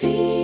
See.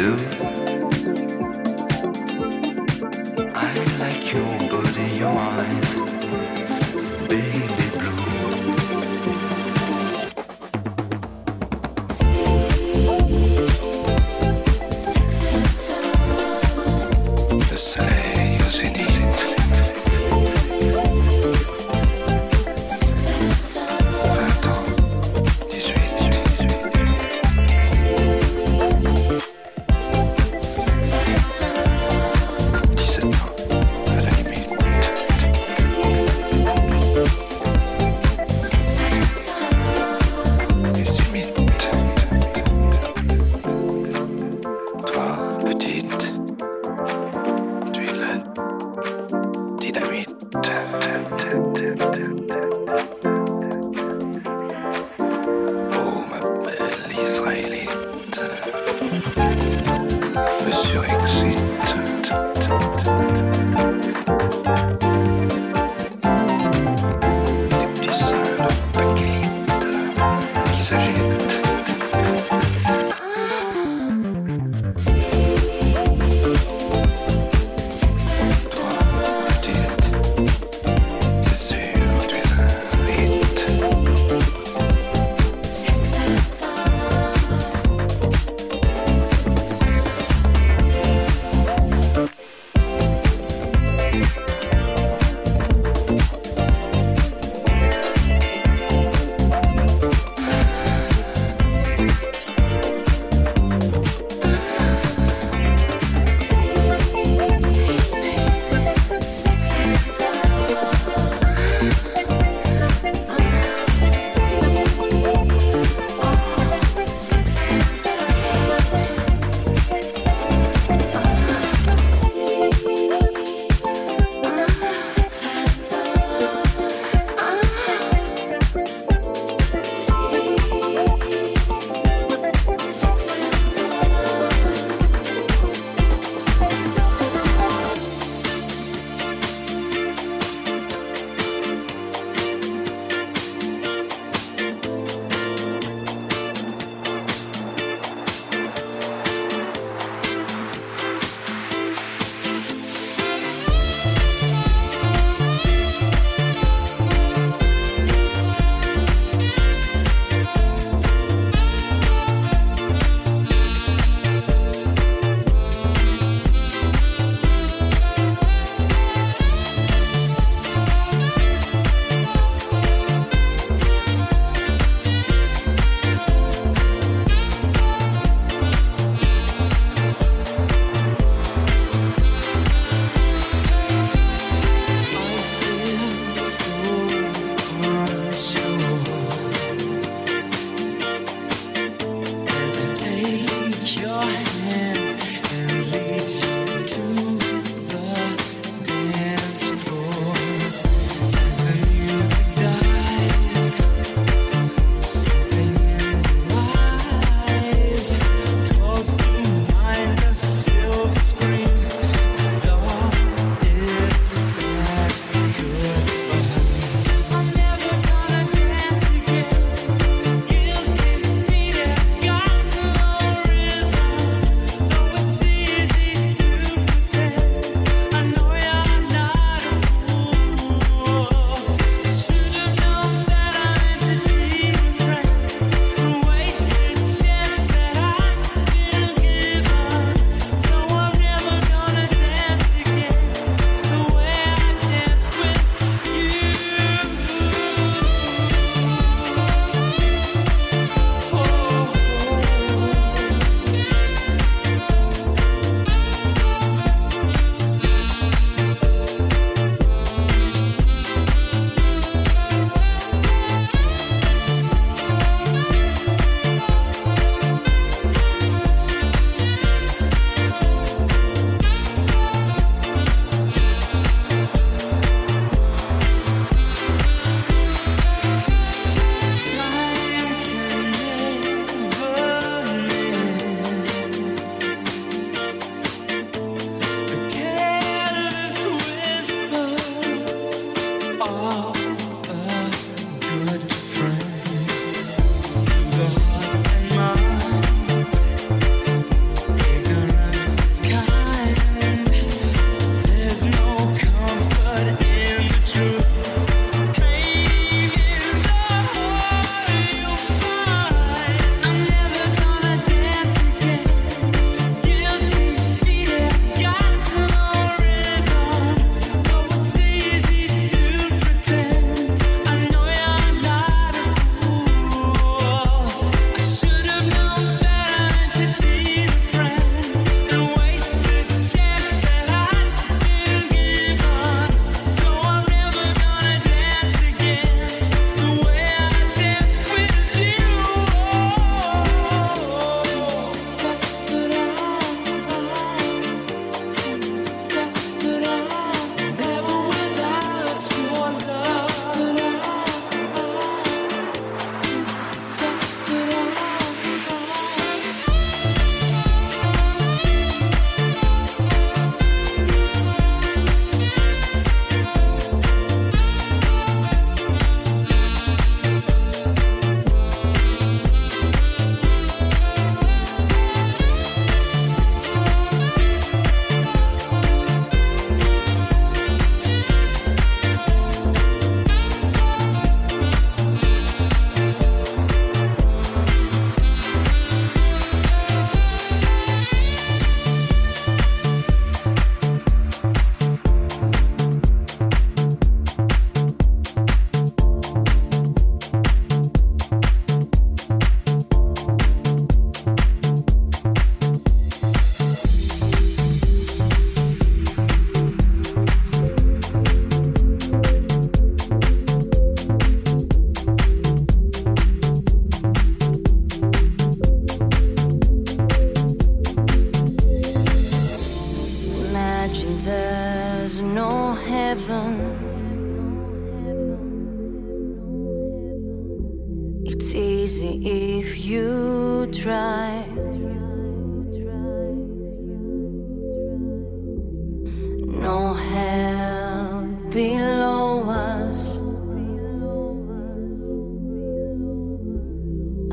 do.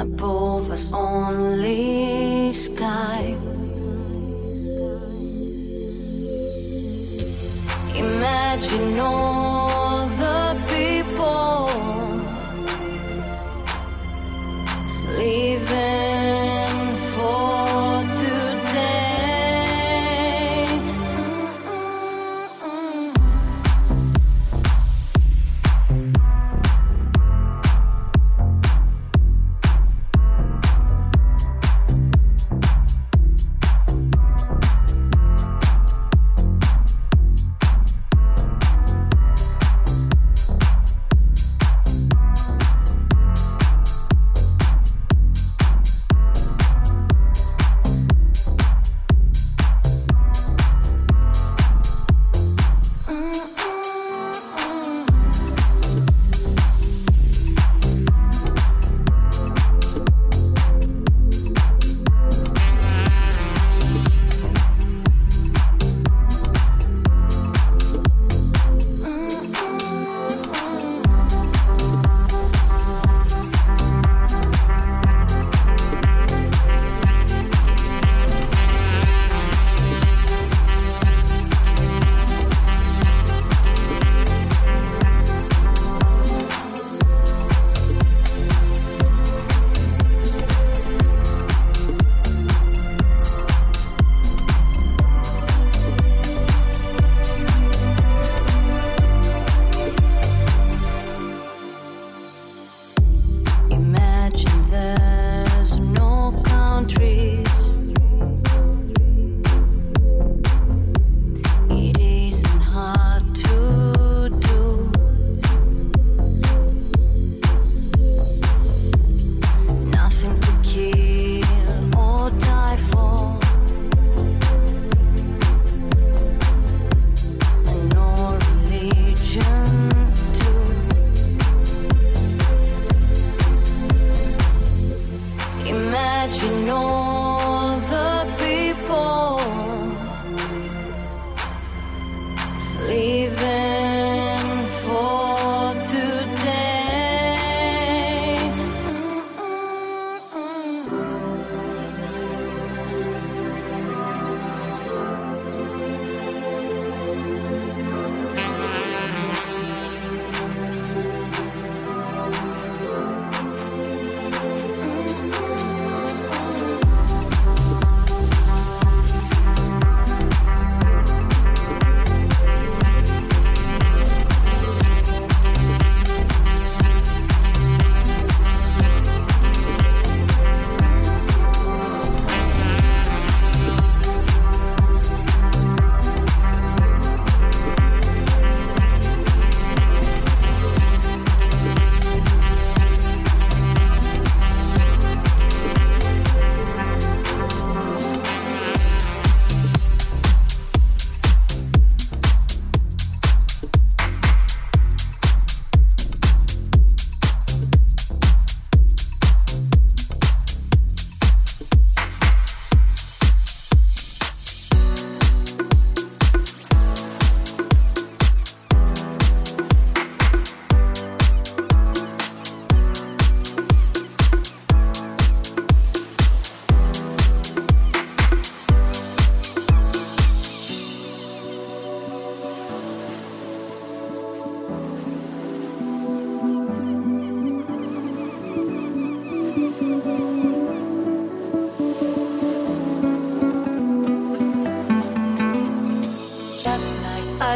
Above us only sky. Imagine all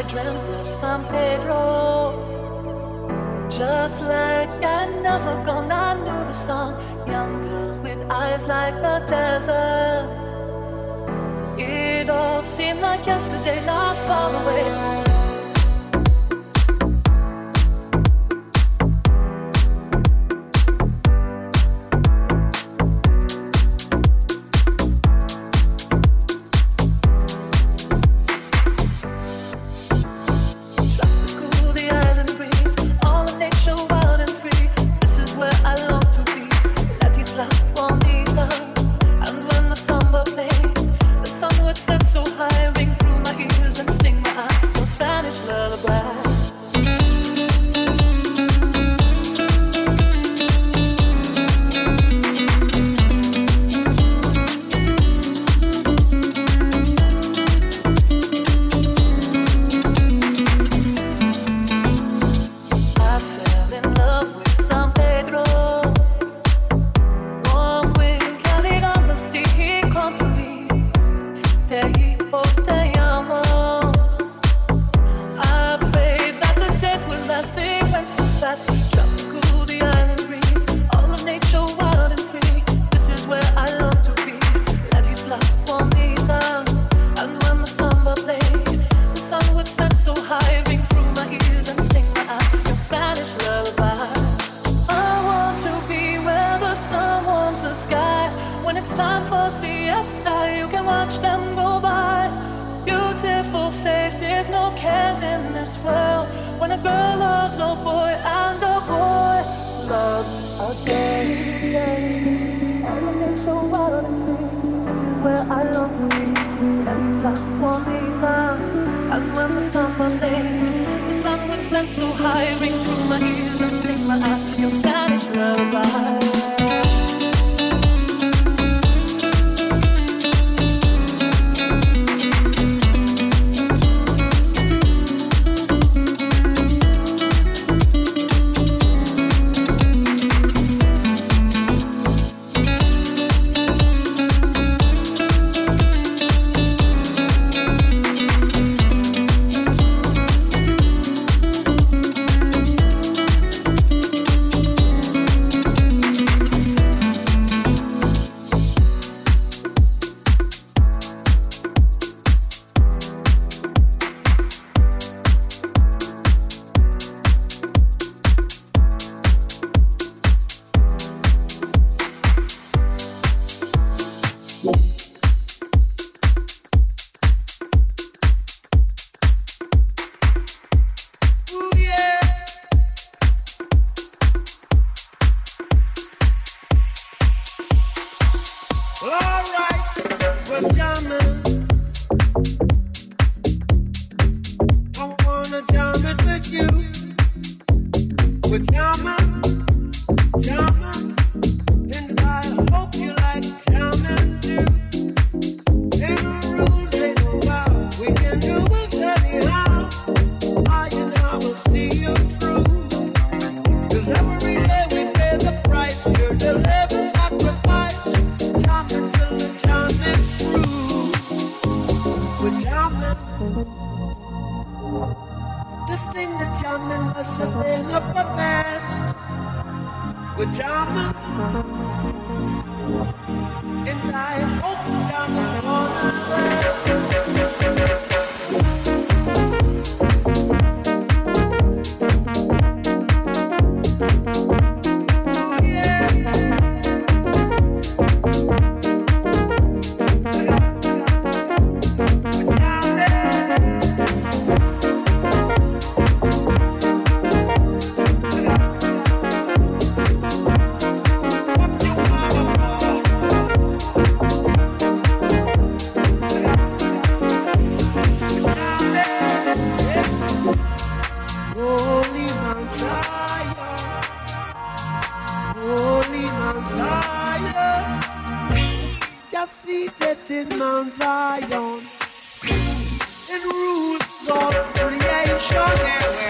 I dreamt of San Pedro. Just like I never gone, I knew the song. Young girl with eyes like the desert. It all seemed like yesterday, not far away. where I long to be. And that one man, I remember somebody. The sun would stand so high, ring through my ears and sting my eyes. Your Spanish love eyes. over time. down this one in Mount Zion and rules of creation.